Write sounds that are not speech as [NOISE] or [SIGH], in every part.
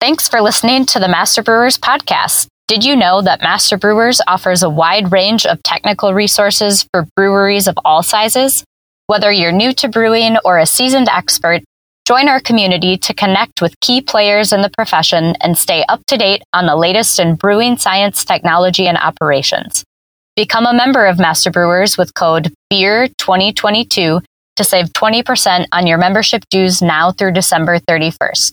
Thanks for listening to the Master Brewers podcast. Did you know that Master Brewers offers a wide range of technical resources for breweries of all sizes? Whether you're new to brewing or a seasoned expert, join our community to connect with key players in the profession and stay up to date on the latest in brewing science, technology, and operations. Become a member of Master Brewers with code BEER2022 to save 20% on your membership dues now through December 31st.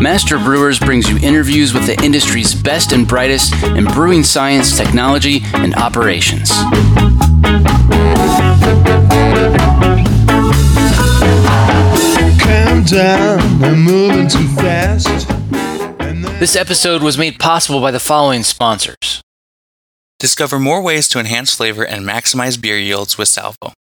Master Brewers brings you interviews with the industry's best and brightest in brewing science, technology, and operations. Calm down, I'm moving too fast. This episode was made possible by the following sponsors. Discover more ways to enhance flavor and maximize beer yields with Salvo.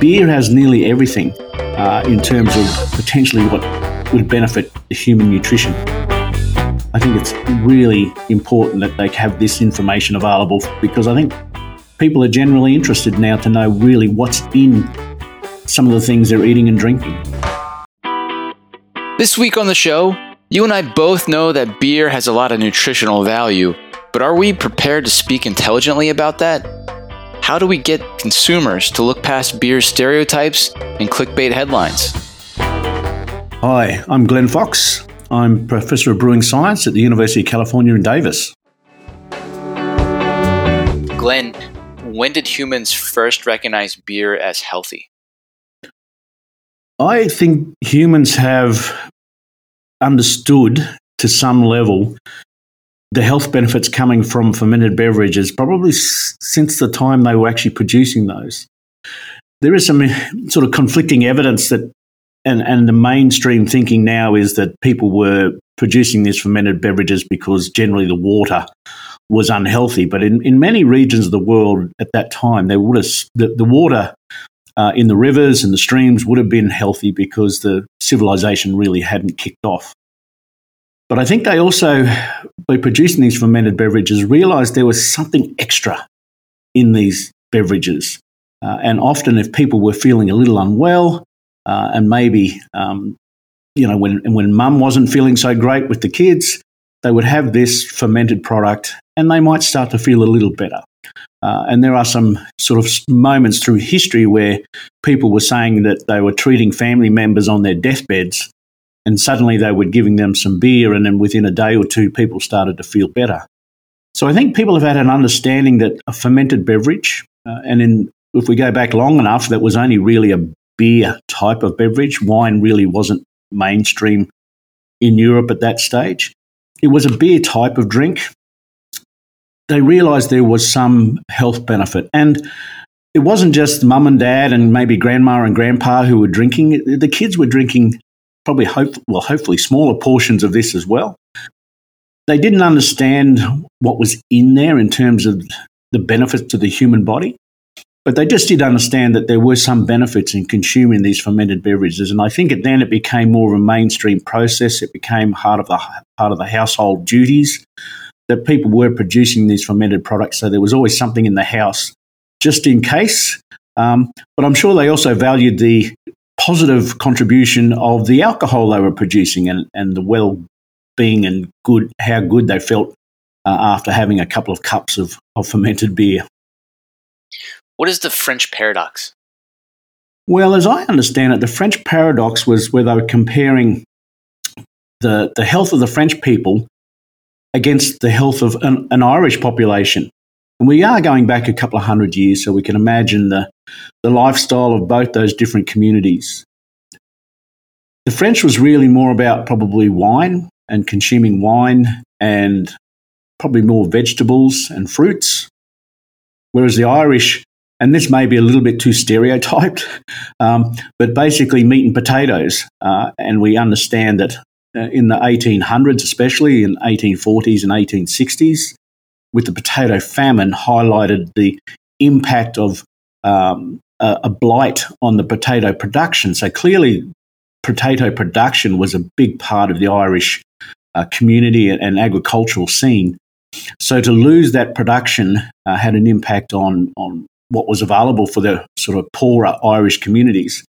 Beer has nearly everything uh, in terms of potentially what would benefit human nutrition. I think it's really important that they have this information available because I think people are generally interested now to know really what's in some of the things they're eating and drinking. This week on the show, you and I both know that beer has a lot of nutritional value, but are we prepared to speak intelligently about that? How do we get consumers to look past beer stereotypes and clickbait headlines? Hi, I'm Glenn Fox. I'm Professor of Brewing Science at the University of California in Davis. Glenn, when did humans first recognize beer as healthy? I think humans have understood to some level the health benefits coming from fermented beverages probably s- since the time they were actually producing those. There is some sort of conflicting evidence that, and, and the mainstream thinking now is that people were producing these fermented beverages because generally the water was unhealthy. But in, in many regions of the world at that time, there would have, the, the water uh, in the rivers and the streams would have been healthy because the civilization really hadn't kicked off. But I think they also, by producing these fermented beverages, realized there was something extra in these beverages. Uh, and often, if people were feeling a little unwell, uh, and maybe, um, you know, when, when mum wasn't feeling so great with the kids, they would have this fermented product and they might start to feel a little better. Uh, and there are some sort of moments through history where people were saying that they were treating family members on their deathbeds and suddenly they were giving them some beer, and then within a day or two, people started to feel better. So I think people have had an understanding that a fermented beverage, uh, and in, if we go back long enough, that was only really a beer type of beverage. Wine really wasn't mainstream in Europe at that stage. It was a beer type of drink. They realized there was some health benefit. And it wasn't just mum and dad and maybe grandma and grandpa who were drinking. The kids were drinking probably hope, well, hopefully smaller portions of this as well. They didn't understand what was in there in terms of the benefits to the human body, but they just did understand that there were some benefits in consuming these fermented beverages. And I think it, then it became more of a mainstream process. It became part of the part of the household duties that people were producing these fermented products. So there was always something in the house just in case. Um, but I'm sure they also valued the positive contribution of the alcohol they were producing and, and the well being and good how good they felt uh, after having a couple of cups of, of fermented beer. What is the French paradox? Well, as I understand it, the French paradox was where they were comparing the, the health of the French people against the health of an, an Irish population. And we are going back a couple of hundred years, so we can imagine the, the lifestyle of both those different communities. The French was really more about probably wine and consuming wine and probably more vegetables and fruits, whereas the Irish, and this may be a little bit too stereotyped, [LAUGHS] um, but basically meat and potatoes. Uh, and we understand that uh, in the 1800s, especially in 1840s and 1860s, with the potato famine, highlighted the impact of um, a, a blight on the potato production. So clearly, potato production was a big part of the Irish uh, community and agricultural scene. So to lose that production uh, had an impact on, on what was available for the sort of poorer Irish communities.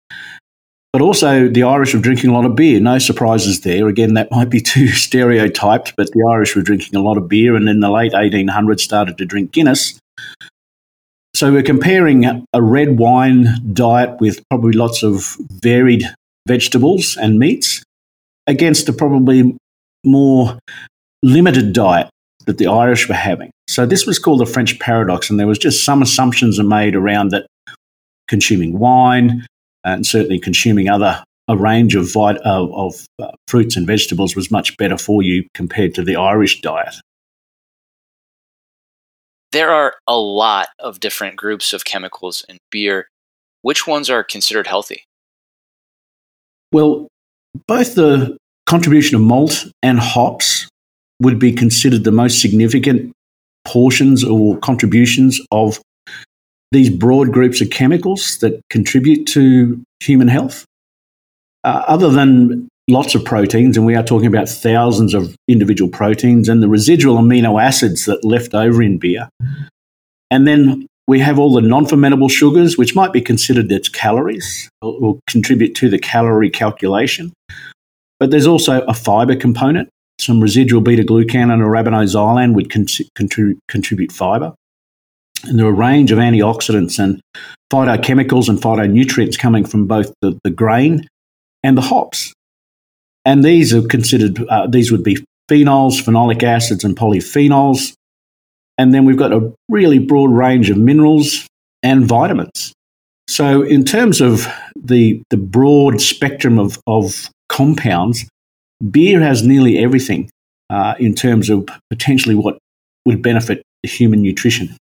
But also, the Irish were drinking a lot of beer. No surprises there. Again, that might be [LAUGHS] too stereotyped, but the Irish were drinking a lot of beer and in the late 1800s started to drink Guinness. So we're comparing a red wine diet with probably lots of varied vegetables and meats against a probably more limited diet that the Irish were having. So this was called the French paradox, and there was just some assumptions are made around that consuming wine and certainly consuming other a range of, vit- of, of uh, fruits and vegetables was much better for you compared to the Irish diet. There are a lot of different groups of chemicals in beer. Which ones are considered healthy? Well, both the contribution of malt and hops would be considered the most significant portions or contributions of these broad groups of chemicals that contribute to human health. Uh, other than lots of proteins, and we are talking about thousands of individual proteins and the residual amino acids that left over in beer. And then we have all the non fermentable sugars, which might be considered its calories or, or contribute to the calorie calculation. But there's also a fiber component. Some residual beta glucan and arabinoxylan would con- contribute, fiber. And there are a range of antioxidants and phytochemicals and phytonutrients coming from both the, the grain and the hops. And these are considered, uh, these would be phenols, phenolic acids, and polyphenols. And then we've got a really broad range of minerals and vitamins. So, in terms of the, the broad spectrum of, of compounds, beer has nearly everything uh, in terms of potentially what would benefit human nutrition.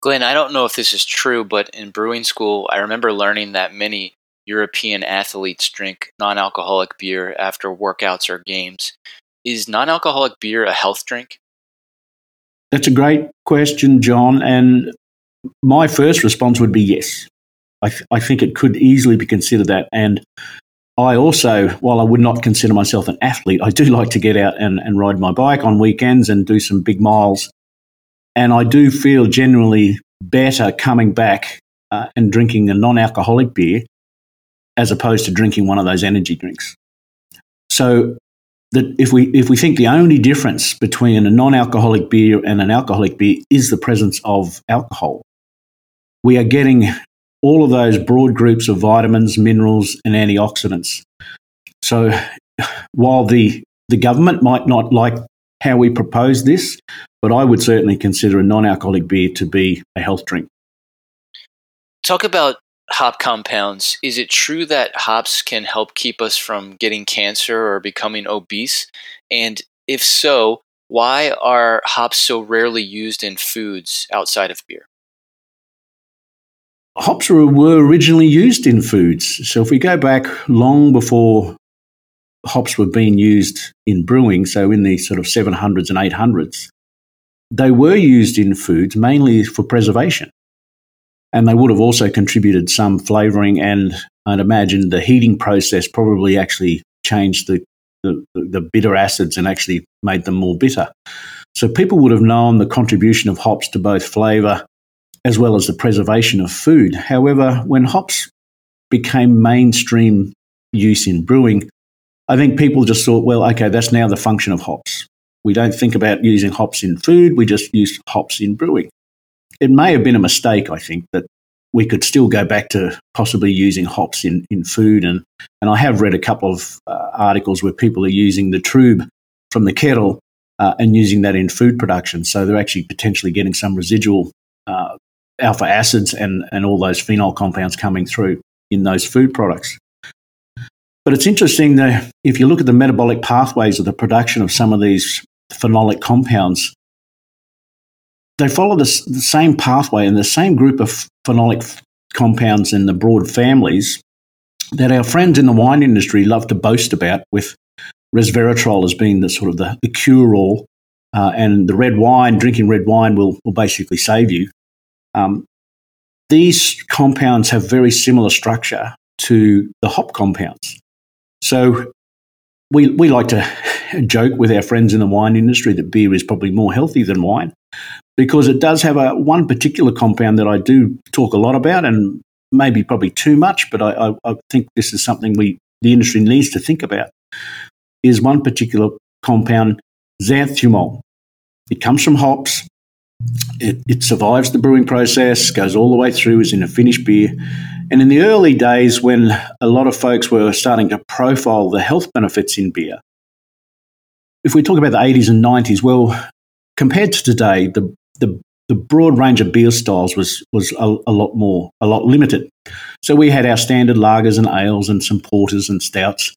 Glenn, I don't know if this is true, but in brewing school, I remember learning that many European athletes drink non alcoholic beer after workouts or games. Is non alcoholic beer a health drink? That's a great question, John. And my first response would be yes. I, th- I think it could easily be considered that. And I also, while I would not consider myself an athlete, I do [LAUGHS] like to get out and, and ride my bike on weekends and do some big miles. And I do feel generally better coming back uh, and drinking a non alcoholic beer as opposed to drinking one of those energy drinks. So, that if we, if we think the only difference between a non alcoholic beer and an alcoholic beer is the presence of alcohol, we are getting all of those broad groups of vitamins, minerals, and antioxidants. So while the, the government might not like how we propose this, but I would certainly consider a non alcoholic beer to be a health drink. Talk about hop compounds. Is it true that hops can help keep us from getting cancer or becoming obese? And if so, why are hops so rarely used in foods outside of beer? hops were, originally used in foods. So if we go back long before hops were being used in brewing, so in the sort of 700s and 800s, they were used in foods mainly for preservation. And they would have also contributed some flavouring, and I'd imagine the heating process probably actually changed the, the, the bitter acids and actually made them more bitter. So people would have known the contribution of hops to both flavour as well as the preservation of food. However, when hops became mainstream use in brewing, I think people just thought, well, okay, that's now the function of hops. We don't think about using hops in food, we just use hops in brewing. It may have been a mistake, I think, that we could still go back to possibly using hops in, in food. And, and I have read a couple of uh, articles where people are using the trub from the kettle uh, and using that in food production. So they're actually potentially getting some residual uh, alpha acids and, and all those phenol compounds coming through in those food products. But it's interesting that if you look at the metabolic pathways of the production of some of these phenolic compounds, they follow the, the same pathway and the same group of phenolic compounds in the broad families that our friends in the wine industry love to boast about, with resveratrol as being the sort of the, the cure-all, uh, and the red wine, drinking red wine will, will basically save you. Um, these compounds have very similar structure to the hop compounds. So we, we like to [LAUGHS] joke with our friends in the wine industry that beer is probably more healthy than wine because it does have a one particular compound that I do talk a lot about and maybe probably too much, but I, I, I think this is something we the industry needs to think about. Is one particular compound xanthohumol. It comes from hops. It, it survives the brewing process, goes all the way through, is in a finished beer. And in the early days, when a lot of folks were starting to profile the health benefits in beer, if we talk about the 80s and 90s, well, compared to today, the, the, the broad range of beer styles was, was a, a, lot more, a lot limited. So we had our standard lagers and ales and some porters and stouts.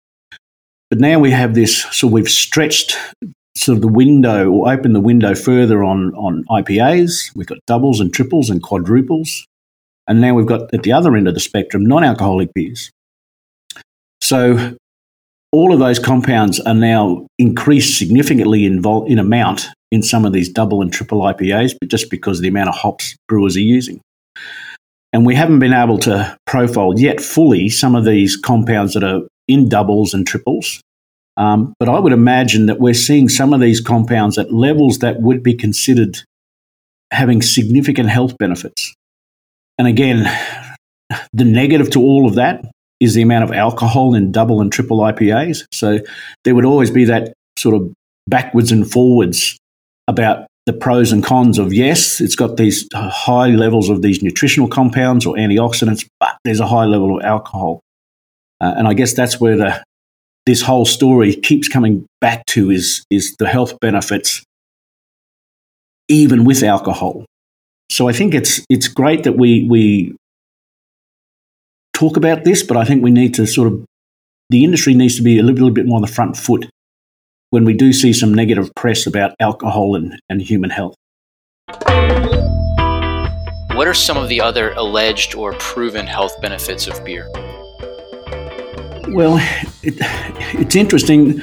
But now we have this, so we've stretched sort of the window or opened the window further on, on IPAs. We've got doubles and triples and quadruples. And now we've got at the other end of the spectrum non alcoholic beers. So all of those compounds are now increased significantly in, vol- in amount in some of these double and triple IPAs, but just because of the amount of hops brewers are using. And we haven't been able to profile yet fully some of these compounds that are in doubles and triples. Um, but I would imagine that we're seeing some of these compounds at levels that would be considered having significant health benefits. And again, the negative to all of that is the amount of alcohol in double and triple IPAs. So there would always be that sort of backwards and forwards about the pros and cons of yes, it's got these high levels of these nutritional compounds or antioxidants, but there's a high level of alcohol. Uh, and I guess that's where the this whole story keeps coming back to is is the health benefits even with alcohol. So I think it's it's great that we we talk about this, but I think we need to sort of the industry needs to be a little, little bit more on the front foot when we do see some negative press about alcohol and, and human health. What are some of the other alleged or proven health benefits of beer? Well, it, it's interesting.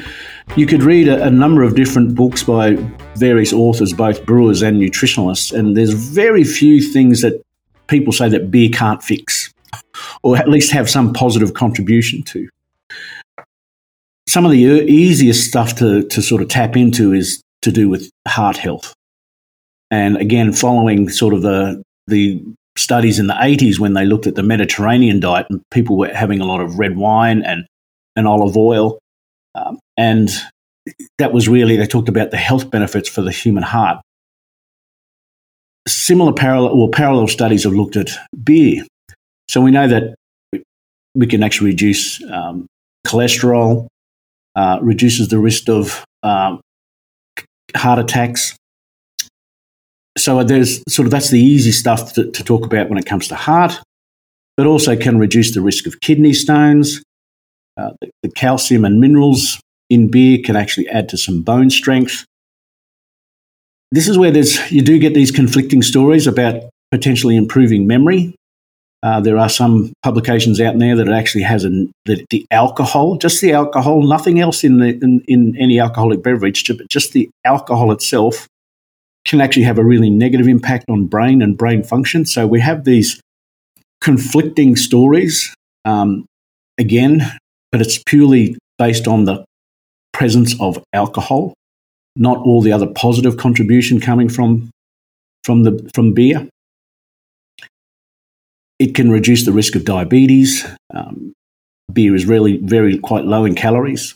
You could read a, a, number of different books by various authors, both brewers and nutritionalists, and there's very few things that people say that beer can't fix, or at least have some positive contribution to some of the easiest stuff to, to sort of tap into is to do with heart health. And again, following sort of the, the studies in the 80s when they looked at the Mediterranean diet and people were having a lot of red wine and, and olive oil. Um, and that was really, they talked about the health benefits for the human heart. Similar parallel, or parallel studies have looked at beer. So we know that we can actually reduce um, cholesterol, uh, reduces the risk of um, heart attacks. So there's sort of that's the easy stuff to, to talk about when it comes to heart, but also can reduce the risk of kidney stones. Uh, the, the calcium and minerals in beer can actually add to some bone strength. This is where there's you do get these conflicting stories about potentially improving memory uh, there are some publications out there that it actually has an, the, the alcohol, just the alcohol, nothing else in, the, in, in any alcoholic beverage, but just the alcohol itself can actually have a really negative impact on brain and brain function. So we have these conflicting stories um, again, but it's purely based on the presence of alcohol, not all the other positive contribution coming from from the from beer. It can reduce the risk of diabetes. Um, beer is really very quite low in calories.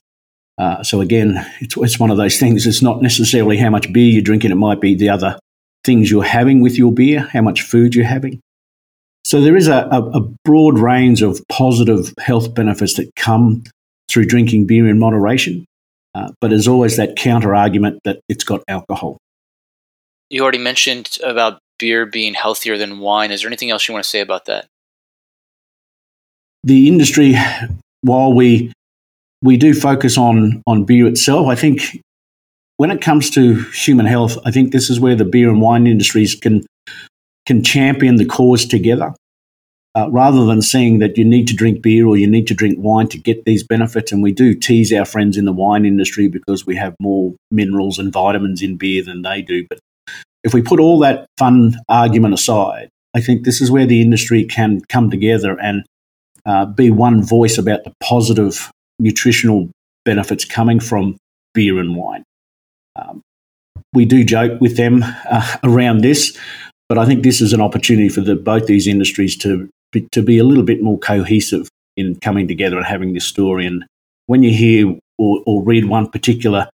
Uh, so again, it's, it's one of those things. It's not necessarily how much beer you're drinking. It might be the other things you're having with your beer, how much food you're having. So there is a, a, broad range of positive health benefits that come through drinking beer in moderation. Uh, but there's always that counter argument that it's got alcohol. You already mentioned about beer being healthier than wine. Is there anything else you want to say about that? The industry, while we we do focus on on beer itself, I think when it comes to human health, I think this is where the beer and wine industries can can champion the cause together. Uh, rather than saying that you need to drink beer or you need to drink wine to get these benefits. And we do tease our friends in the wine industry because we have more minerals and vitamins in beer than they do. But if we put all that fun argument aside, I think this is where the industry can come together and uh, be one voice about the positive nutritional benefits coming from beer and wine. Um, we do joke with them uh, around this, but I think this is an opportunity for the, both these industries to be, to be a little bit more cohesive in coming together and having this story. And when you hear or, or read one particular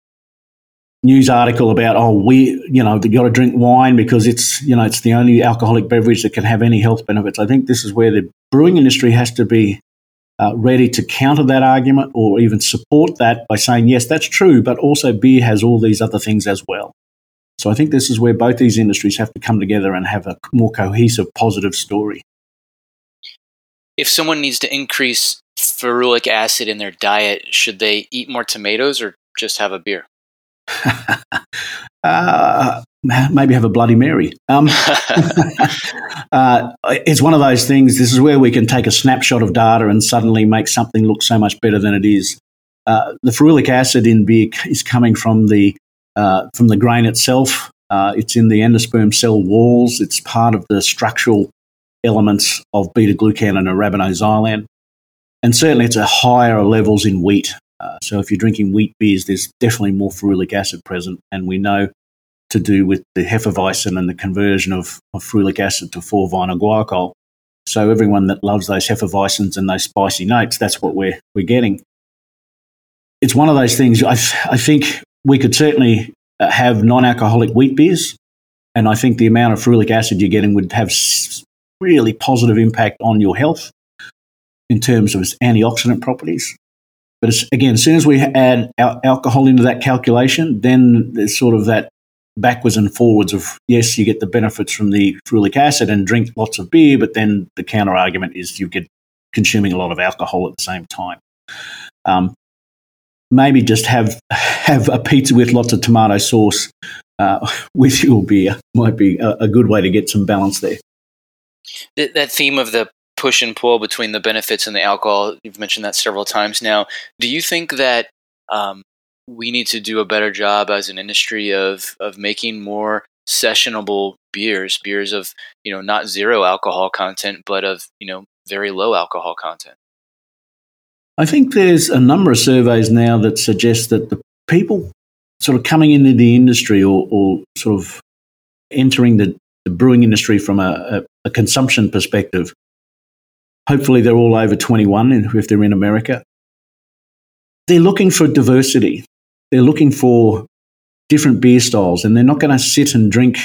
news article about oh we you know you got to drink wine because it's you know it's the only alcoholic beverage that can have any health benefits. I think this is where the brewing industry has to be uh, ready to counter that argument or even support that by saying yes that's true, but also beer has all these other things as well. So I think this is where both these industries have to come together and have a more cohesive, positive story. If someone needs to increase ferulic acid in their diet, should they eat more tomatoes or just have a beer? [LAUGHS] uh, maybe have a Bloody Mary. Um, [LAUGHS] [LAUGHS] uh, it's one of those things. This is where we can take a snapshot of data and suddenly make something look so much better than it is. Uh, the ferulic acid in beer is coming from the uh, from the grain itself. Uh, it's in the endosperm cell walls. It's part of the structural elements of beta glucan and arabinoxylan. And certainly it's at higher levels in wheat. Uh, so if you're drinking wheat beers, there's definitely more ferulic acid present. And we know to do with the hefeweizen and the conversion of, of ferulic acid to 4-vinyl guaiacol. So everyone that loves those hefeweizens and those spicy notes, that's what we're, we're getting. It's one of those things I, I think we could certainly uh, have non-alcoholic wheat beers, and I think the amount of ferulic acid you're getting would have really positive impact on your health in terms of its antioxidant properties. But again, as soon as we add al- alcohol into that calculation, then there's sort of that backwards and forwards of yes, you get the benefits from the ferulic acid and drink lots of beer, but then the counter argument is you get consuming a lot of alcohol at the same time. Um, maybe just have have a pizza with lots of tomato sauce uh, [LAUGHS] with your beer might be a, a, good way to get some balance there. That theme of the push and pull between the benefits and the alcohol, you've mentioned that several times now. Do you think that um, we need to do a better job as an industry of of making more sessionable beers, beers of you know not zero alcohol content, but of you know very low alcohol content? I think there's a number of surveys now that suggest that the people sort of coming into the industry or, or sort of entering the, the brewing industry from a, a, a, consumption perspective, hopefully they're all over 21 if they're in America. They're looking for diversity. They're looking for different beer styles, and they're not going to sit and drink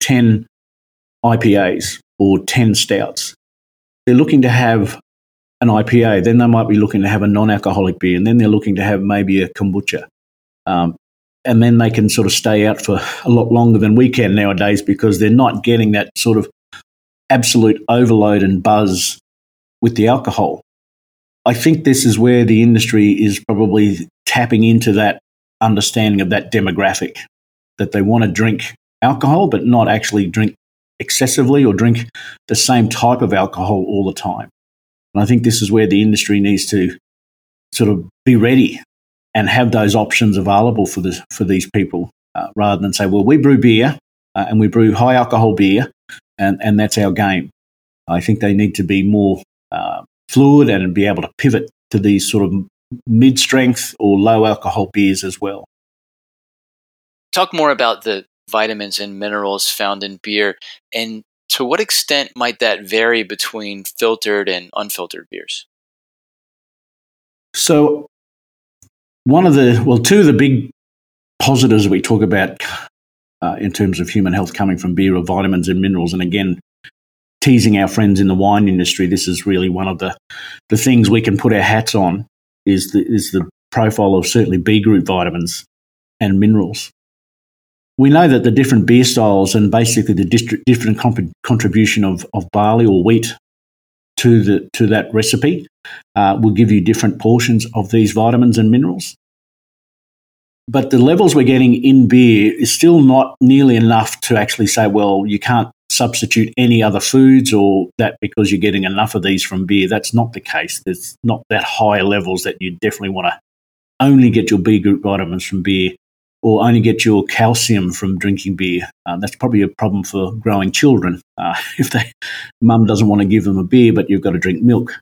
10 IPAs or 10 stouts. They're looking to have an IPA, then they might be looking to have a non-alcoholic beer, and then they're looking to have maybe a kombucha. Um, and then they can sort of stay out for a lot longer than we can nowadays because they're not getting that sort of absolute overload and buzz with the alcohol. I think this is where the industry is probably tapping into that understanding of that demographic that they want to drink alcohol, but not actually drink excessively or drink the same type of alcohol all the time. And I think this is where the industry needs to sort of be ready and have those options available for, this, for these people uh, rather than say, well, we brew beer uh, and we brew high alcohol beer and, and that's our game. I think they need to be more uh, fluid and be able to pivot to these sort of mid strength or low alcohol beers as well. Talk more about the vitamins and minerals found in beer and to what extent might that vary between filtered and unfiltered beers? So, one of the, well, two of the big positives we talk about uh, in terms of human health coming from beer are vitamins and minerals. And again, teasing our friends in the wine industry, this is really one of the, the things we can put our hats on is the, is the profile of certainly B group vitamins and minerals. We know that the different beer styles and basically the different comp- contribution of, of barley or wheat to, the, to that recipe uh, will give you different portions of these vitamins and minerals. But the levels we're getting in beer is still not nearly enough to actually say, well, you can't substitute any other foods or that because you're getting enough of these from beer. That's not the case. There's not that high levels that you definitely want to only get your B group vitamins from beer or only get your calcium from drinking beer. Uh, that's probably a problem for growing children uh, [LAUGHS] if they mum doesn't want to give them a beer, but you've got to drink milk.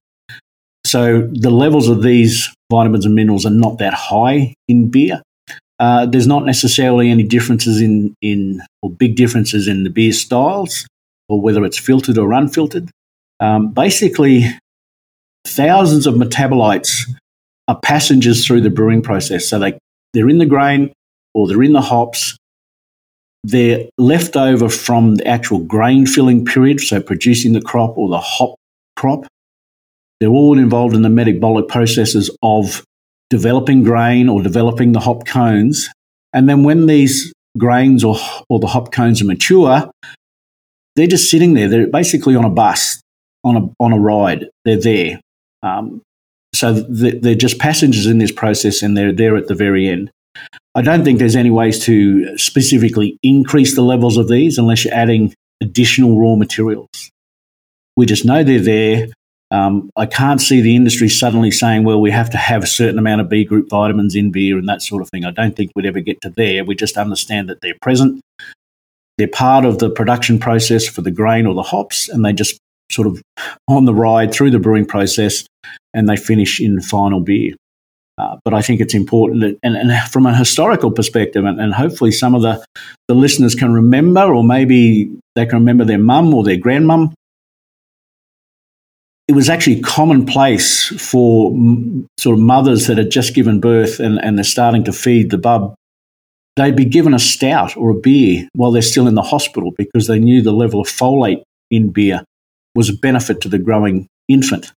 So the levels of these vitamins and minerals are not that high in beer. Uh, there's not necessarily any differences in, in or big differences in the beer styles or whether it's filtered or unfiltered. Um, basically, thousands of metabolites are passengers through the brewing process. So they, they're in the grain or they're in the hops. They're left over from the actual grain filling period, so producing the crop or the hop crop. They're all involved in the metabolic processes of developing grain or developing the hop cones. And then when these grains or, or the hop cones are mature, they're just sitting there. They're basically on a bus, on a, on a ride. They're there. Um, so they're just passengers in this process and they're there at the very end. I don't think there's any ways to specifically increase the levels of these unless you're adding additional raw materials. We just know they're there. Um, I can't see the industry suddenly saying, well, we have to have a certain amount of B group vitamins in beer and that sort of thing. I don't think we'd ever get to there. We just understand that they're present. They're part of the production process for the grain or the hops, and they just sort of on the ride through the brewing process and they finish in final beer. Uh, but I think it's important, that, and, and, from a historical perspective, and, and, hopefully some of the, the listeners can remember, or maybe they can remember their mum or their grandmum it was actually commonplace for sort of mothers that had just given birth and, and they're starting to feed the bub. They'd be given a stout or a beer while they're still in the hospital because they knew the level of folate in beer was a benefit to the growing infant.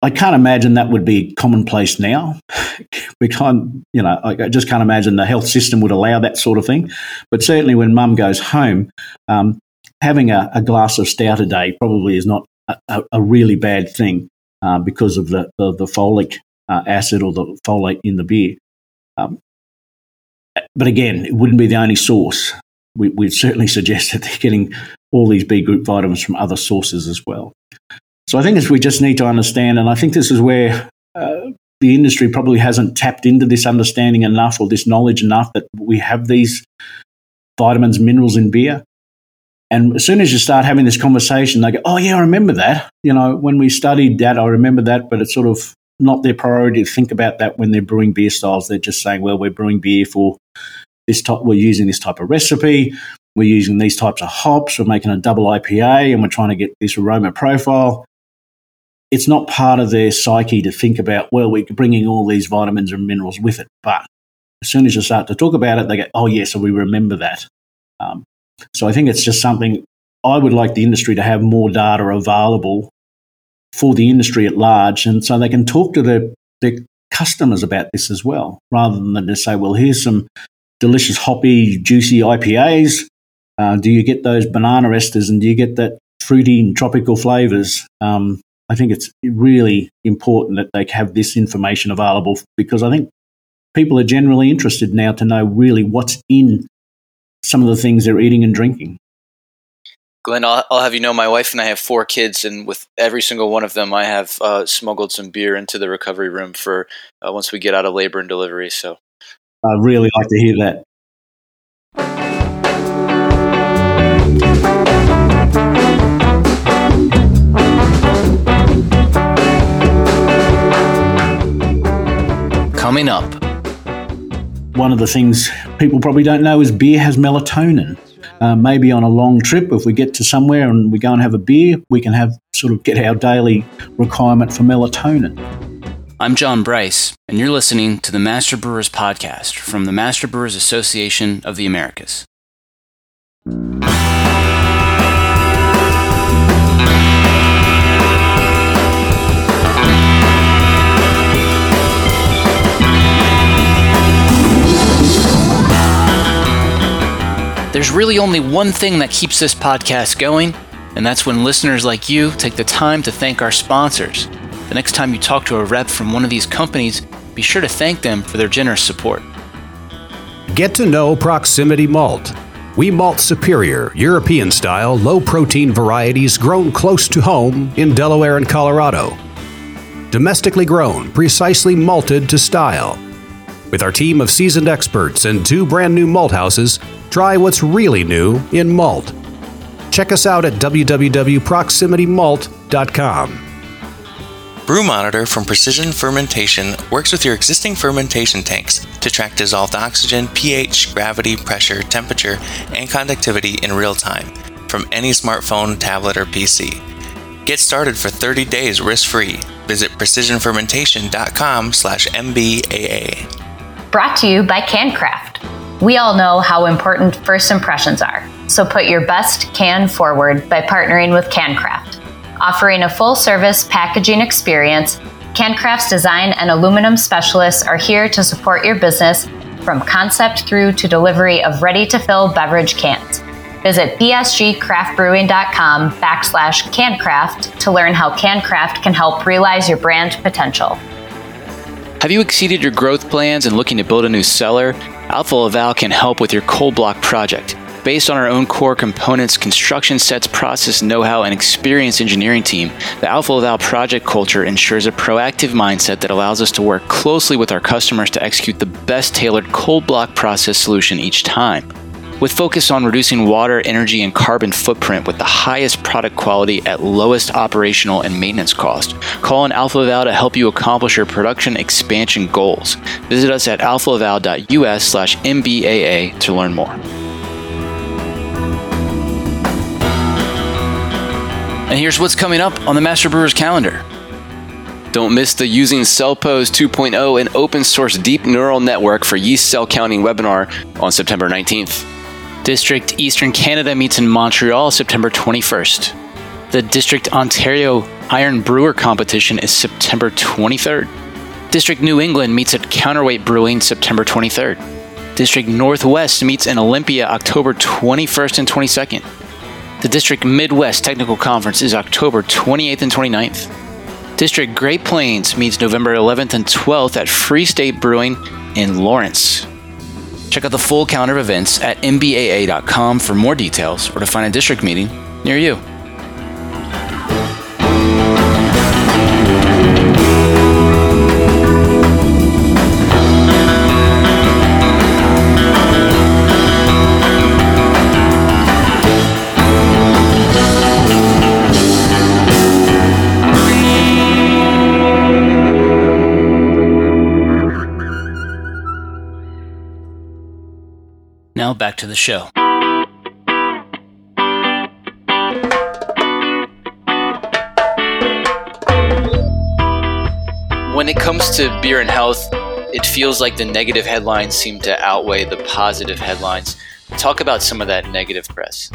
I can't imagine that would be commonplace now. [LAUGHS] we can't, you know, I just can't imagine the health system would allow that sort of thing. But certainly when mum goes home, um, having a, a, glass of stout a day probably is not a, a really bad thing uh, because of the, the, the folic uh, acid or the folate in the beer. Um, but again, it wouldn't be the only source. We, would certainly suggest [LAUGHS] that they're getting all these B group vitamins from other sources as well. So I think we just need to understand, and I think this is where uh, the industry probably hasn't tapped into this understanding enough or this knowledge enough that we have these vitamins, minerals in beer. And as soon as you start having this conversation, they go, "Oh yeah, I remember that. You know, when we studied that, I remember that." But it's sort of not their priority to think about that when they're brewing beer styles. They're just saying, "Well, we're brewing beer for this type. We're using this type of recipe. We're using these types of hops. We're making a double IPA, and we're trying to get this aroma profile." It's not part of their psyche to think about, well, we're bringing all these vitamins and minerals with it. But as soon as you start to talk about it, they go, oh, yes, so we remember that. Um, so I think it's just something I would like the industry to have more data available for the industry at large, and so they can talk to their, their customers about this as well, rather than just say, well, here's some delicious, hoppy, juicy IPAs. Uh, do you get those banana esters and do you get that fruity and tropical flavors? Um, I think it's really important that they have this information available because I think people are generally interested now to know really what's in some of the things they're eating and drinking. Glenn, I'll, I'll, have you know, my wife and I have four kids, and with every single one of them, I have uh, smuggled some beer into the recovery room for uh, once we get out of labor and delivery. So, I really like to hear that. Coming up one of the things people probably don't know is beer has melatonin. uh, maybe on a long trip, if we get to somewhere and we go and have a beer, we can have sort of get our daily requirement for melatonin. I'm John Bryce, and you're listening to the Master Brewers Podcast from the Master Brewers Association of the Americas. There's really only one thing that keeps this podcast going, and that's when listeners like you take the time to thank our sponsors. The next time you talk to a rep from one of these companies, be sure to thank them for their generous support. Get to know Proximity Malt. We malt superior, European style, low protein varieties grown close to home in Delaware and Colorado. Domestically grown, precisely malted to style. With our team of seasoned experts and two brand new malt houses, try what's really new in malt. Check us out at www.proximitymalt.com. Brew Monitor from Precision Fermentation works with your existing fermentation tanks to track dissolved oxygen, pH, gravity, pressure, temperature, and conductivity in real time from any smartphone, tablet, or PC. Get started for 30 days risk-free. Visit precisionfermentation.com/mbaa. Brought to you by CanCraft. We all know how important first impressions are, so put your best can forward by partnering with CanCraft. Offering a full service packaging experience, CanCraft's design and aluminum specialists are here to support your business from concept through to delivery of ready to fill beverage cans. Visit bsgcraftbrewing.com backslash cancraft to learn how CanCraft can help realize your brand potential. Have you exceeded your growth plans and looking to build a new cellar? Alfa Laval can help with your cold block project. Based on our own core components, construction sets, process know how, and experienced engineering team, the Alfa Laval project culture ensures a proactive mindset that allows us to work closely with our customers to execute the best tailored cold block process solution each time. With focus on reducing water, energy, and carbon footprint with the highest product quality at lowest operational and maintenance cost, call on Alfa Laval to help you accomplish your production expansion goals. Visit us at alphaval.us slash MBAA to learn more. And here's what's coming up on the Master Brewers calendar. Don't miss the Using CellPose 2.0 and open source deep neural network for yeast cell counting webinar on September 19th. District Eastern Canada meets in Montreal September 21st. The District Ontario Iron Brewer Competition is September 23rd. District New England meets at Counterweight Brewing September 23rd. District Northwest meets in Olympia October 21st and 22nd. The District Midwest Technical Conference is October 28th and 29th. District Great Plains meets November 11th and 12th at Free State Brewing in Lawrence. Check out the full calendar of events at mbaa.com for more details or to find a district meeting near you. Now back to the show. When it comes to beer and health, it feels like the negative headlines seem to outweigh the positive headlines. Talk about some of that negative press.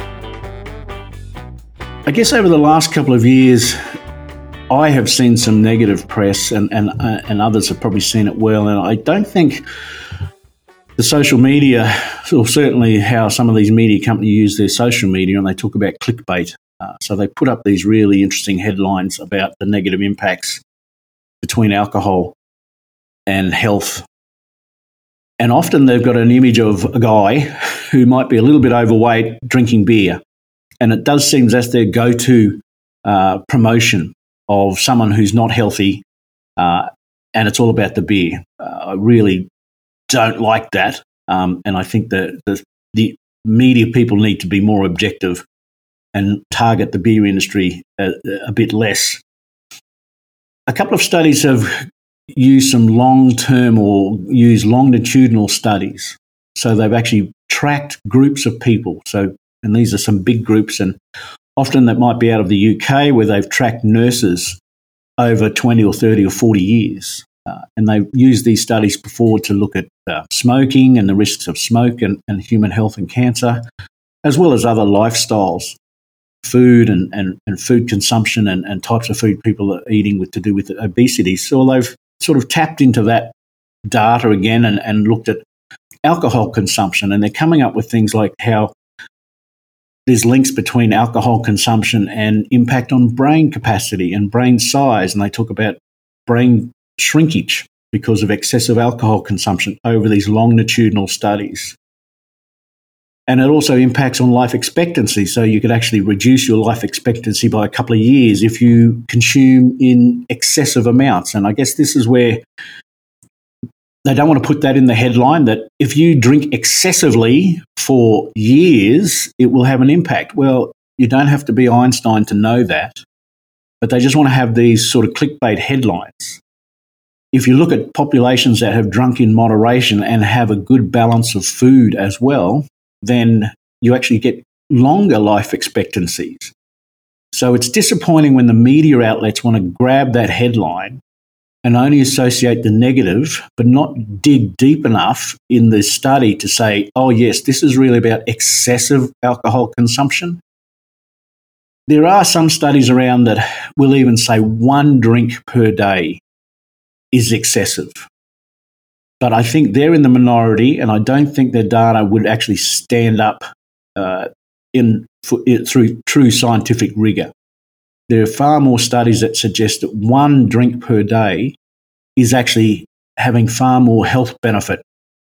I guess over the last couple of years, I have seen some negative press, and and uh, and others have probably seen it well. And I don't think the social media, or certainly how some of these media companies use their social media, and they talk about clickbait. Uh, so they put up these really interesting headlines about the negative impacts between alcohol and health. And often they've got an image of a guy who might be a little bit overweight drinking beer. And it does seem that's their go to uh, promotion of someone who's not healthy. Uh, and it's all about the beer. Uh, really don't like that. Um, and I think that the, the media people need to be more objective and target the beer industry a, a bit less. A couple of studies have used some long term or used longitudinal studies. So they've actually tracked groups of people. So And these are some big groups, and often that might be out of the UK where they've tracked nurses over 20 or 30 or 40 years. Uh, and they've used these studies before to look at uh, smoking and the risks of smoke and, and human health and cancer, as well as other lifestyles, food and, and, and food consumption and, and types of food people are eating with to do with obesity. So they've sort of tapped into that data again and, and looked at alcohol consumption. And they're coming up with things like how there's links between alcohol consumption and impact on brain capacity and brain size. And they talk about brain shrinkage because of excessive alcohol consumption over these longitudinal studies. And it also impacts on life expectancy. So you could actually reduce your life expectancy by a couple of years if you consume in excessive amounts. And I guess this is where they don't want to put that in the headline that if you drink excessively for years, it will have an impact. Well, you don't have to be Einstein to know that, but they just want to have these sort of clickbait headlines if you look at populations that have drunk in moderation and have a good balance of food as well, then you actually get longer life expectancies. So it's disappointing when the media outlets want to grab that headline and only associate the negative, but not dig deep enough in the study to say, oh, yes, this is really about excessive alcohol consumption. There are some studies around that will even say one drink per day is excessive. But I think they're in the minority, and I don't think their data would actually stand up uh, in, for, through true scientific rigor. There are far more studies that suggest that one drink per day is actually having far more health benefit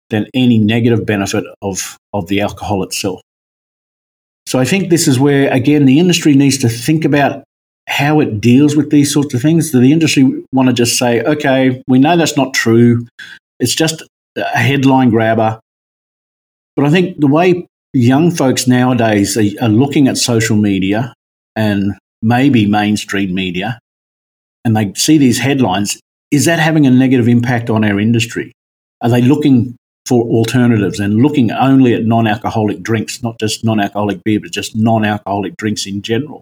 than any negative benefit of, of the alcohol itself. So I think this is where, again, the industry needs to think about how it deals with these sorts of things. Do the industry want to just say, okay, we know that's not true. It's just a headline grabber. But I think the way young folks nowadays are, are looking at social media and maybe mainstream media, and they see these headlines, is that having a negative impact on our industry? Are they looking for alternatives and looking only at non alcoholic drinks, not just non alcoholic beer, but just non alcoholic drinks in general?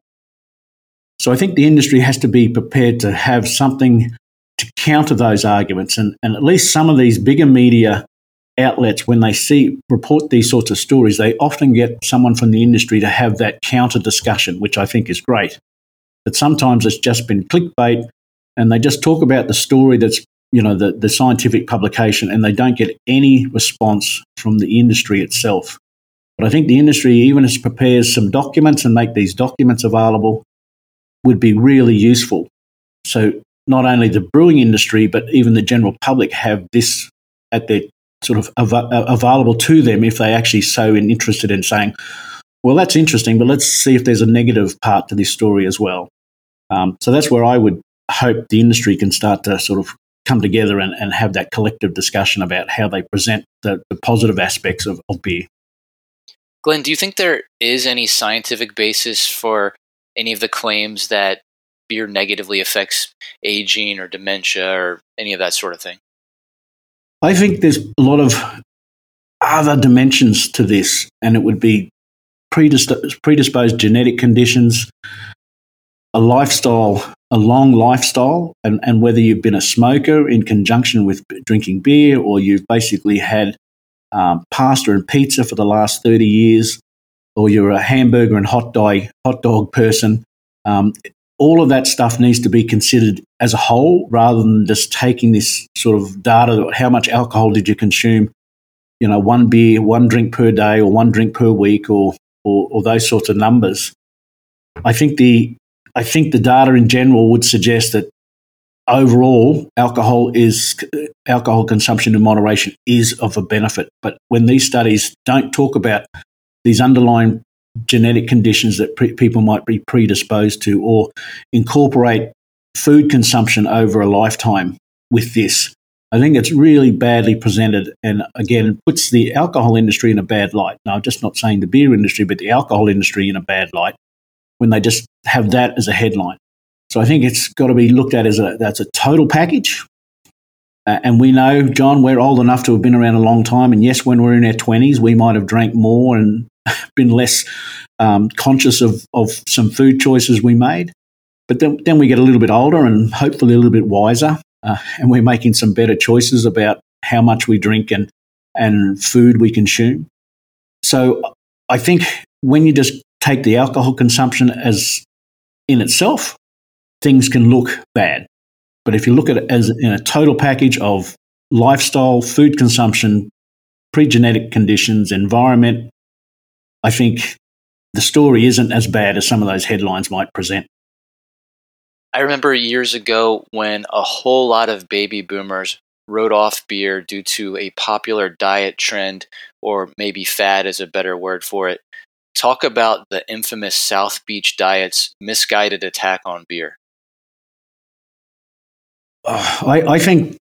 So I think the industry has to be prepared to have something to counter those arguments. And, and at least some of these bigger media outlets, when they see report these sorts of stories, they often get someone from the industry to have that counter discussion, which I think is great. But sometimes it's just been clickbait and they just talk about the story that's you know the, the scientific publication and they don't get any response from the industry itself. But I think the industry, even as prepares some documents and make these documents available, would be really useful. So not only the brewing industry, but even the general public have this at their sort of av- uh, available to them if they actually so interested in saying, well, that's interesting, but let's see if there's a negative part to this story as well. Um, so that's where I would hope the industry can start to sort of come together and, and have that collective discussion about how they present the, the positive aspects of, of beer. Glenn, do you think there is any scientific basis for any of the claims that beer negatively affects aging or dementia or any of that sort of thing? I think there's a lot of other dimensions to this, and it would be predisposed, predisposed genetic conditions, a lifestyle, a long lifestyle, and, and whether you've been a smoker in conjunction with drinking beer or you've basically had um, pasta and pizza for the last 30 years, or you're a hamburger and hot dog hot dog person. Um, all of that stuff needs to be considered as a whole rather than just taking this sort of data. How much alcohol did you consume? You know, one beer, one drink per day, or one drink per week, or or, or those sorts of numbers. I think the I think the data in general would suggest that overall alcohol is alcohol consumption in moderation is of a benefit. But when these studies don't talk about these underlying genetic conditions that pre- people might be predisposed to, or incorporate food consumption over a lifetime with this. I think it's really badly presented and again puts the alcohol industry in a bad light. Now, I'm just not saying the beer industry, but the alcohol industry in a bad light when they just have that as a headline. So I think it's got to be looked at as a that's a total package. Uh, and we know, John, we're old enough to have been around a long time. And yes, when we're in our 20s, we might have drank more and [LAUGHS] been less um, conscious of, of some food choices we made. But then, then we get a little bit older and hopefully a little bit wiser, uh, and we're making some better choices about how much we drink and, and food we consume. So I think when you just take the alcohol consumption as in itself, things can look bad. But if you look at it as in a total package of lifestyle, food consumption, pre-genetic conditions, environment, I think the story isn't as bad as some of those headlines might present. I remember years ago when a whole lot of baby boomers wrote off beer due to a popular diet trend, or maybe fad is a better word for it. Talk about the infamous South Beach diet's misguided attack on beer. I, I think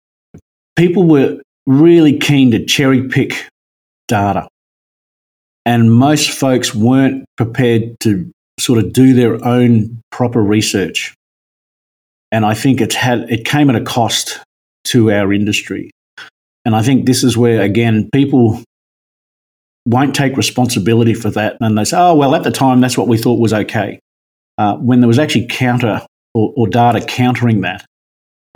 people were really keen to cherry pick data. And most folks weren't prepared to sort of do their own proper research. And I think it had it came at a cost to our industry. And I think this is where again people won't take responsibility for that, and they say, "Oh well, at the time that's what we thought was okay," uh, when there was actually counter or, or data countering that.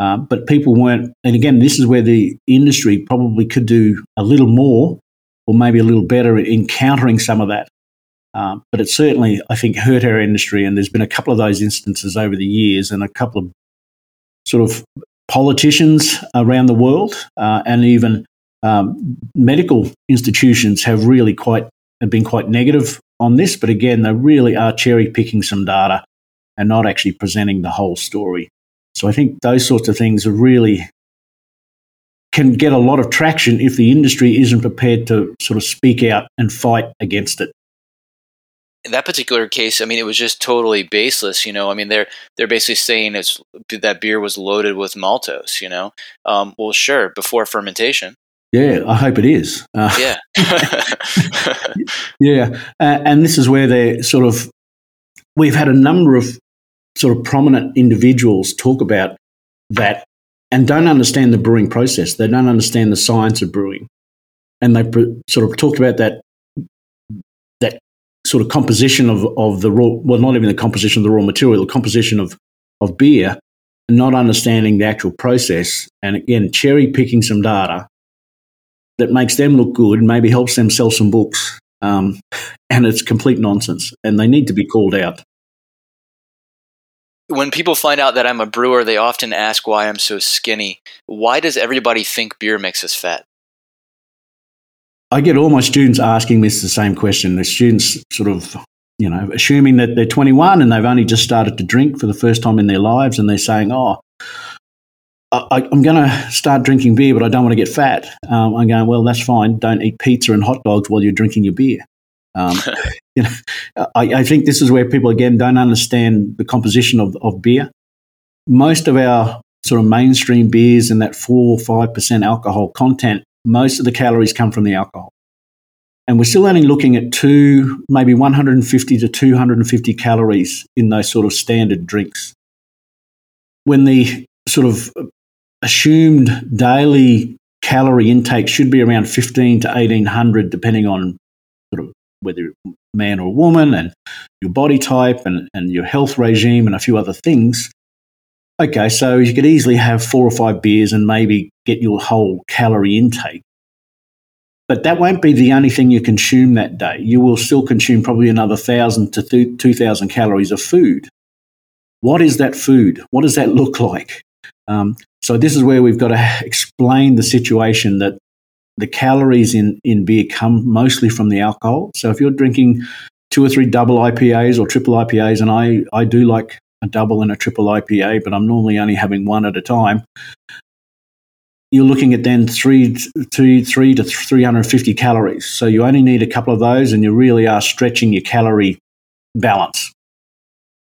Uh, but people weren't, and again, this is where the industry probably could do a little more or maybe a little better in countering some of that. Um, but it certainly, I think, hurt our industry. And there's been a couple of those instances over the years, and a couple of sort of politicians around the world, uh, and even um, medical institutions have really quite have been quite negative on this. But again, they really are cherry picking some data and not actually presenting the whole story. So I think those sorts of things are really can get a lot of traction if the industry isn't prepared to sort of speak out and fight against it. In that particular case, I mean, it was just totally baseless. You know, I mean, they're they're basically saying it's that beer was loaded with maltose. You know, um, well, sure, before fermentation. Yeah, I hope it is. Uh, yeah, [LAUGHS] [LAUGHS] yeah, uh, and this is where they're sort of. We've had a number of sort of prominent individuals talk about that and don't understand the brewing process. They don't understand the science of brewing. And they sort of talked about that, that sort of composition of, of the raw, well, not even the composition of the raw material, the composition of, of beer, not understanding the actual process. And again, cherry picking some data that makes them look good maybe helps them sell some books. Um, [LAUGHS] and it's complete nonsense. And they need to be called out when people find out that I'm a brewer, they often ask why I'm so skinny. Why does everybody think beer makes us fat? I get all my students asking me the same question. The students sort of, you know, assuming that they're 21 and they've only just started to drink for the first time in their lives, and they're saying, "Oh, I, am going to start drinking beer, but I don't want to get fat." Um, I'm going, "Well, that's fine. Don't eat pizza and hot dogs while you're drinking your beer." Um, [LAUGHS] you know, I, I, think this is where people again don't understand the composition of, of beer. Most of our sort of mainstream beers and that four or five percent alcohol content, most of the calories come from the alcohol. And we're still only looking at two, maybe 150 to 250 calories in those sort of standard drinks. When the sort of assumed daily calorie intake should be around 15 to 1800, depending on whether man or woman, and your body type, and, and your health regime, and a few other things. Okay, so you could easily have four or five beers and maybe get your whole calorie intake. But that won't be the only thing you consume that day. You will still consume probably another 1,000 to 2,000 calories of food. What is that food? What does that look like? Um, so, this is where we've got to explain the situation that the calories in, in beer come mostly from the alcohol. So if you're drinking two or three double IPAs or triple IPAs, and I, I do like a double and a triple IPA, but I'm normally only having one at a time. You're looking at then three, three, three to 350 calories. So you only need a couple of those, and you really are stretching your calorie balance.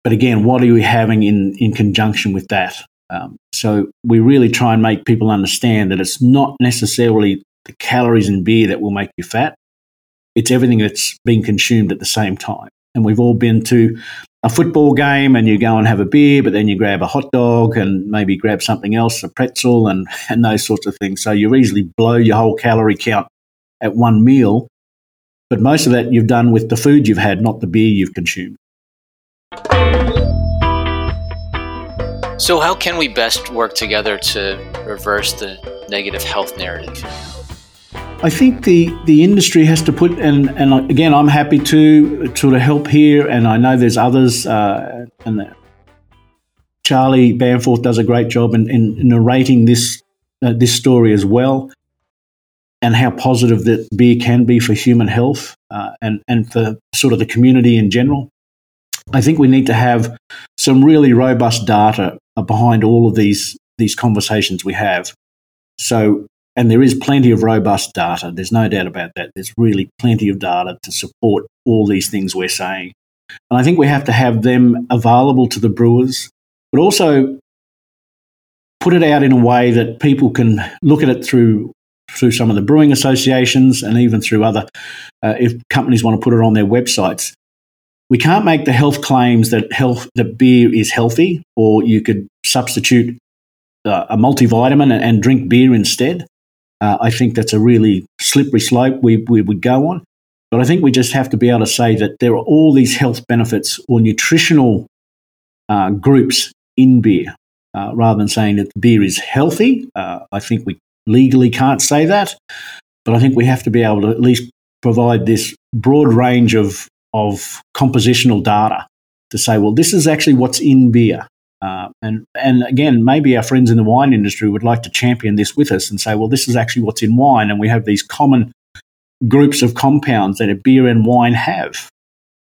But again, what are you having in, in conjunction with that? Um, so we really try and make people understand that it's not necessarily the calories in beer that will make you fat. It's everything that's being consumed at the same time. And we've all been to a football game and you go and have a beer, but then you grab a hot dog and maybe grab something else, a pretzel and, [LAUGHS] and those sorts of things. So you easily blow your whole calorie count at one meal but most of that you've done with the food you've had, not the beer you've consumed. So, how can we best work together to reverse the negative health narrative? I think the, the industry has to put, and, and again, I'm happy to sort of help here, and I know there's others, uh, and Charlie Bamforth does a great job in, in narrating this uh, this story as well, and how positive that beer can be for human health uh, and and for sort of the community in general. I think we need to have some really robust data behind all of these these conversations we have. So, and there is plenty of robust data. There's no doubt about that. There's really plenty of data to support all these things we're saying. And I think we have to have them available to the brewers, but also put it out in a way that people can look at it through through some of the brewing associations and even through other uh, if companies want to put it on their websites we can't make the health claims that health that beer is healthy, or you could substitute uh, a multivitamin and, and, drink beer instead. Uh, I think that's a really slippery slope we, we would go on. But I think we just have to be able to say that there are all these health benefits or nutritional uh, groups in beer, uh, rather than saying that beer is healthy. Uh, I think we legally can't say that, but I think we have to be able to at least provide this broad range of of compositional data to say, well, this is actually what's in beer. Uh, and, and again, maybe our friends in the wine industry would like to champion this with us and say, well, this is actually what's in wine. And we have these common groups of compounds that a beer and wine have.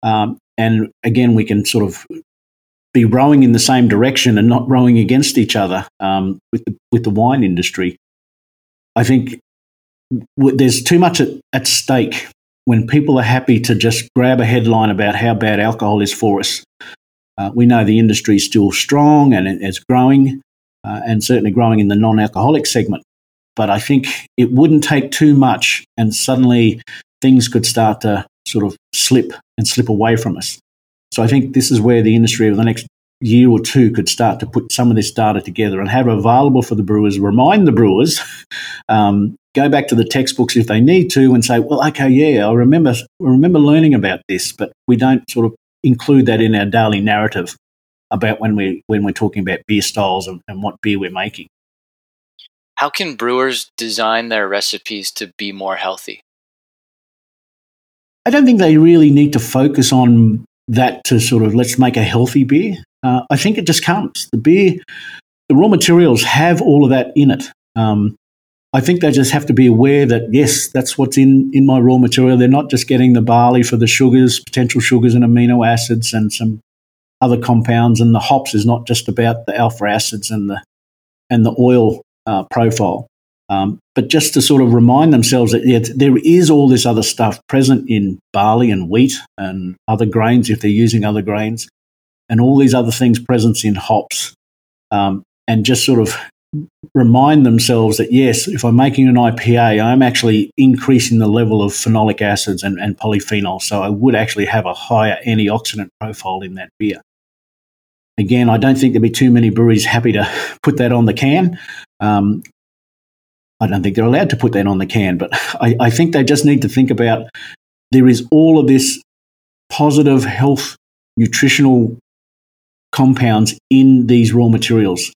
Um, and again, we can sort of be rowing in the same direction and not rowing against each other um, with, the, with the wine industry. I think w- there's too much at, at stake when people are happy to just grab a headline about how bad alcohol is for us. Uh, we know the industry is still strong and it's growing, uh, and certainly growing in the non alcoholic segment. But I think it wouldn't take too much, and suddenly things could start to sort of slip and slip away from us. So I think this is where the industry over the next year or two could start to put some of this data together and have available for the brewers, remind the brewers [LAUGHS] um, go back to the textbooks if they need to and say, well, okay, yeah, I remember, I remember learning about this, but we don't sort of include that in our daily narrative about when, we, when we're talking about beer styles and, and what beer we're making. How can brewers design their recipes to be more healthy? I don't think they really need to focus on that to sort of let's make a healthy beer. Uh, I think it just comes. The beer, the raw materials have all of that in it. Um, I think they just have to be aware that yes, that's what's in in my raw material. They're not just getting the barley for the sugars, potential sugars and amino acids, and some other compounds. And the hops is not just about the alpha acids and the and the oil uh, profile. Um, but just to sort of remind themselves that yeah, there is all this other stuff present in barley and wheat and other grains if they're using other grains, and all these other things present in hops. Um, and just sort of remind themselves that yes, if I'm making an IPA, I'm actually increasing the level of phenolic acids and, and polyphenols. So I would actually have a higher antioxidant profile in that beer. Again, I don't think there'd be too many breweries happy to [LAUGHS] put that on the can. Um, I don't think they're allowed to put that on the can, but I, I think they just need to think about there is all of this positive health nutritional compounds in these raw materials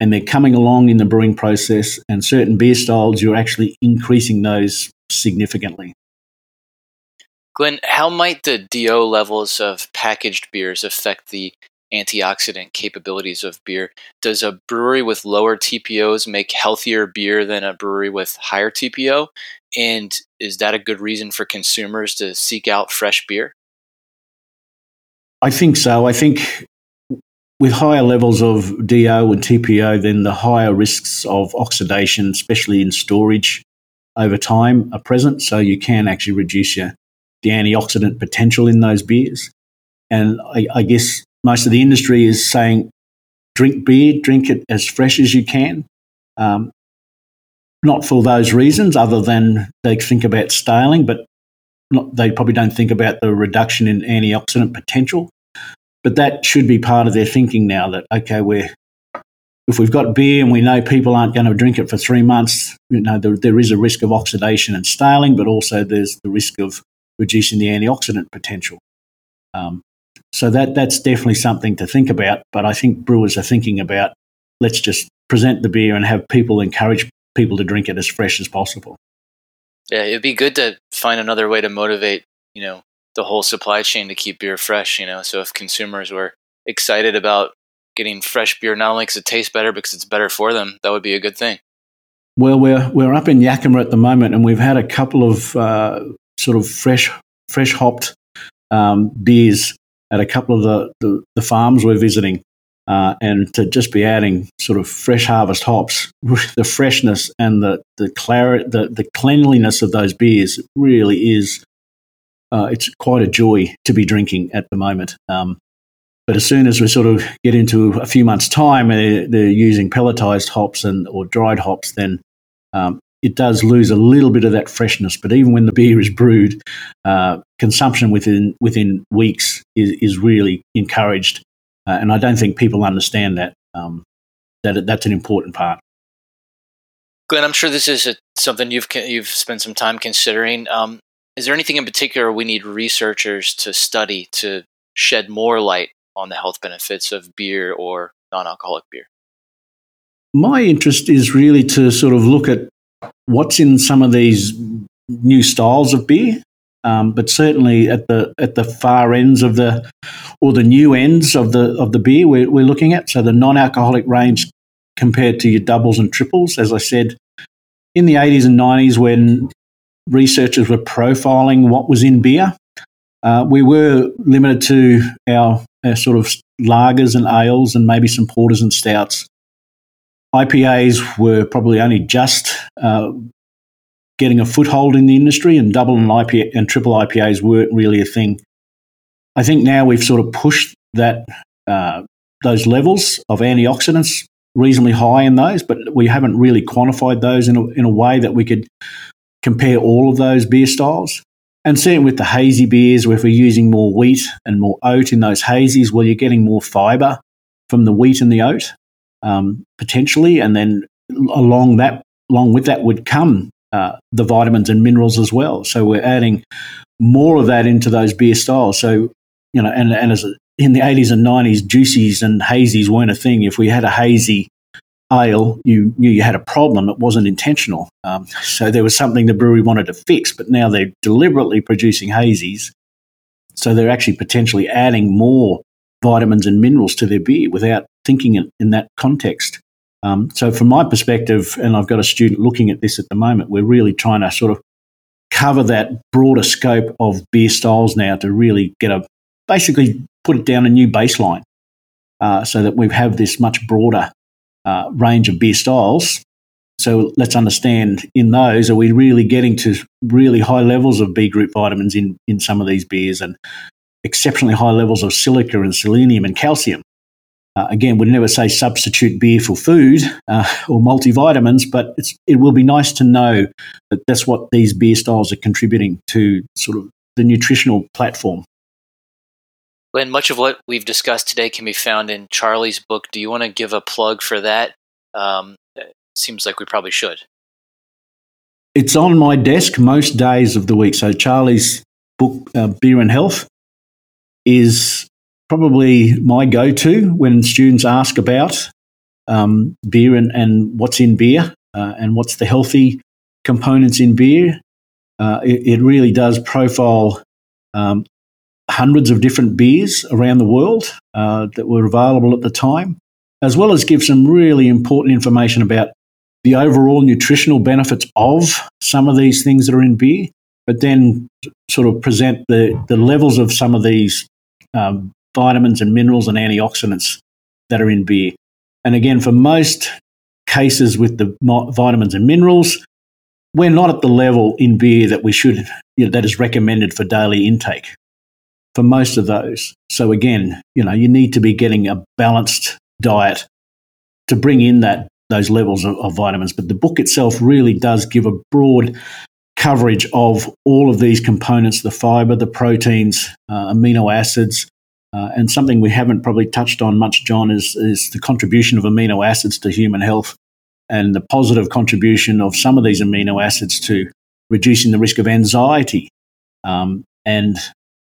and they're coming along in the brewing process. And certain beer styles, you're actually increasing those significantly. Glenn, how might the DO levels of packaged beers affect the antioxidant capabilities of beer? Does a brewery with lower TPOs make healthier beer than a brewery with higher TPO? And is that a good reason for consumers to seek out fresh beer? I think so. I think with higher levels of DO and TPO, then the higher risks of oxidation, especially in storage over time, are present. So you can actually reduce your, the antioxidant potential in those beers. And I, I guess most of the industry is saying drink beer, drink it as fresh as you can. Um, not for those reasons, other than they think about staling, but not, they probably don't think about the reduction in antioxidant potential. But that should be part of their thinking now that, okay, we're, if we've got beer and we know people aren't going to drink it for three months, you know, there, there is a risk of oxidation and staling, but also there's the risk of reducing the antioxidant potential. Um, so that that's definitely something to think about. But I think brewers are thinking about let's just present the beer and have people encourage people to drink it as fresh as possible. Yeah, it'd be good to find another way to motivate, you know, the whole supply chain to keep beer fresh, you know. So if consumers were excited about getting fresh beer not only because it tastes better because it's better for them, that would be a good thing. Well, we're we're up in Yakima at the moment, and we've had a couple of uh, sort of fresh fresh hopped um, beers at a couple of the, the, the farms we're visiting. Uh, and to just be adding sort of fresh harvest hops, [LAUGHS] the freshness and the the, clar- the the cleanliness of those beers really is uh, it's quite a joy to be drinking at the moment. Um, but as soon as we sort of get into a few months' time, they're, they're using pelletized hops and or dried hops, then um, it does lose a little bit of that freshness. But even when the [LAUGHS] beer is brewed, uh, consumption within within weeks is, is really encouraged. Uh, and I don't think people understand that um, that that's an important part. Glenn, I'm sure this is a, something you've you've spent some time considering. Um, is there anything in particular we need researchers to study to shed more light on the health benefits of beer or non-alcoholic beer? My interest is really to sort of look at what's in some of these new styles of beer um, but certainly at the at the far ends of the or the new ends of the of the beer we're, we're looking at. So the non-alcoholic range compared to your doubles and triples, as I said, in the 80s and 90s when researchers were profiling what was in beer, uh, we were limited to our, our sort of lagers and ales and maybe some porters and stouts. IPAs were probably only just uh, getting a foothold in the industry, and double and IPA and triple IPAs weren't really a thing. I think now we've sort of pushed that uh, those levels of antioxidants reasonably high in those, but we haven't really quantified those in a, in a way that we could compare all of those beer styles. And same with the hazy beers, where if we're using more wheat and more oat in those hazies, well, you're getting more fibre from the wheat and the oat um, potentially, and then along that, along with that would come uh, the vitamins and minerals as well. So we're adding more of that into those beer styles. So you know, and and as in the eighties and nineties, juicies and hazies weren't a thing. If we had a hazy ale, you knew you had a problem. It wasn't intentional. Um, so there was something the brewery wanted to fix. But now they're deliberately producing hazies, so they're actually potentially adding more vitamins and minerals to their beer without thinking it in that context. Um, so, from my perspective, and I've got a student looking at this at the moment, we're really trying to sort of cover that broader scope of beer styles now to really get a basically put it down a new baseline uh, so that we have this much broader uh, range of beer styles. So let's understand in those, are we really getting to really high levels of B group vitamins in, in some of these beers and exceptionally high levels of silica and selenium and calcium? Uh, again, we'd never say substitute beer for food uh, or multivitamins, but it will be nice to know that that's what these beer styles are contributing to sort of the nutritional platform. Glenn, much of what we've discussed today can be found in Charlie's book. Do you want to give a plug for that? Um, seems like we probably should. It's on my desk most days of the week. So Charlie's book, uh, Beer and Health, is probably my go to when students ask about um, beer and, and what's in beer uh, and what's the healthy components in beer. Uh, it, it, really does profile um, hundreds of different beers around the world uh, that were available at the time, as well as give some really important information about the overall nutritional benefits of some of these things that are in beer, but then sort of present the, the levels of some of these um, vitamins and minerals and antioxidants that are in beer. And again, for most cases with the vitamins and minerals, we're not at the level in beer that we should, you know, that is recommended for daily intake for most of those. So again, you know, you need to be getting a balanced diet to bring in that those levels of, of vitamins. But the book itself really does give a broad coverage of all of these components the fiber, the proteins, uh, amino acids, uh, and something we haven't probably touched on much, John, is, is the contribution of amino acids to human health and the positive contribution of some of these amino acids to reducing the risk of anxiety. Um, and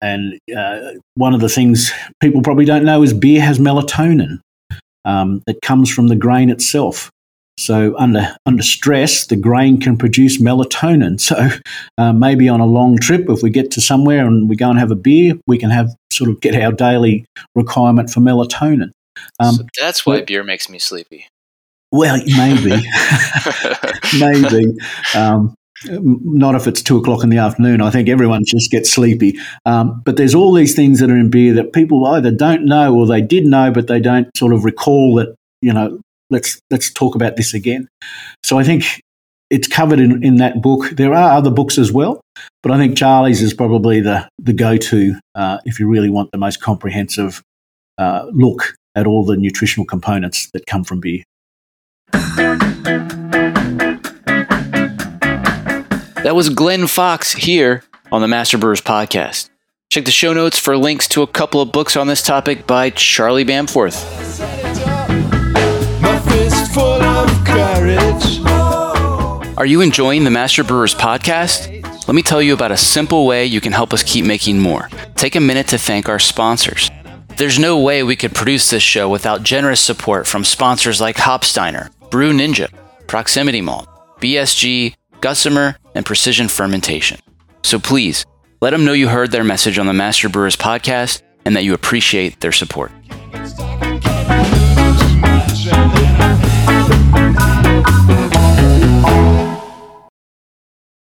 and uh, one of the things people probably don't know is beer has melatonin um, that comes from the grain itself. So under under stress, the grain can produce melatonin. [LAUGHS] So uh, maybe on a long trip, if we get to somewhere and we go and have a beer, we can have sort of get our daily requirement for melatonin. Um, so that's why beer makes me sleepy. Well, maybe, [LAUGHS] [LAUGHS] maybe. Um, not if it's two o'clock in the afternoon. I think everyone just gets sleepy. Um, but there's all these things that are in beer that people either don't know or they did know, but they don't sort of recall that you know let's let's talk about this again. So I think it's covered in, in that book. There are other books as well, but I think Charlie's is probably the the go to uh, if you really want the most comprehensive uh, look at all the nutritional components that come from beer. That was Glenn Fox here on the Master Brewers podcast. Check the show notes for links to a couple of books on this topic by Charlie Bamforth. Are you enjoying the Master Brewers podcast? Let me tell you about a simple way you can help us keep making more. Take a minute to thank our sponsors. There's no way we could produce this show without generous support from sponsors like Hopsteiner, Brew Ninja, Proximity Malt, BSG, Gusmer, and Precision Fermentation. So please, let them know you heard their message on the Master Brewers podcast and that you appreciate their support.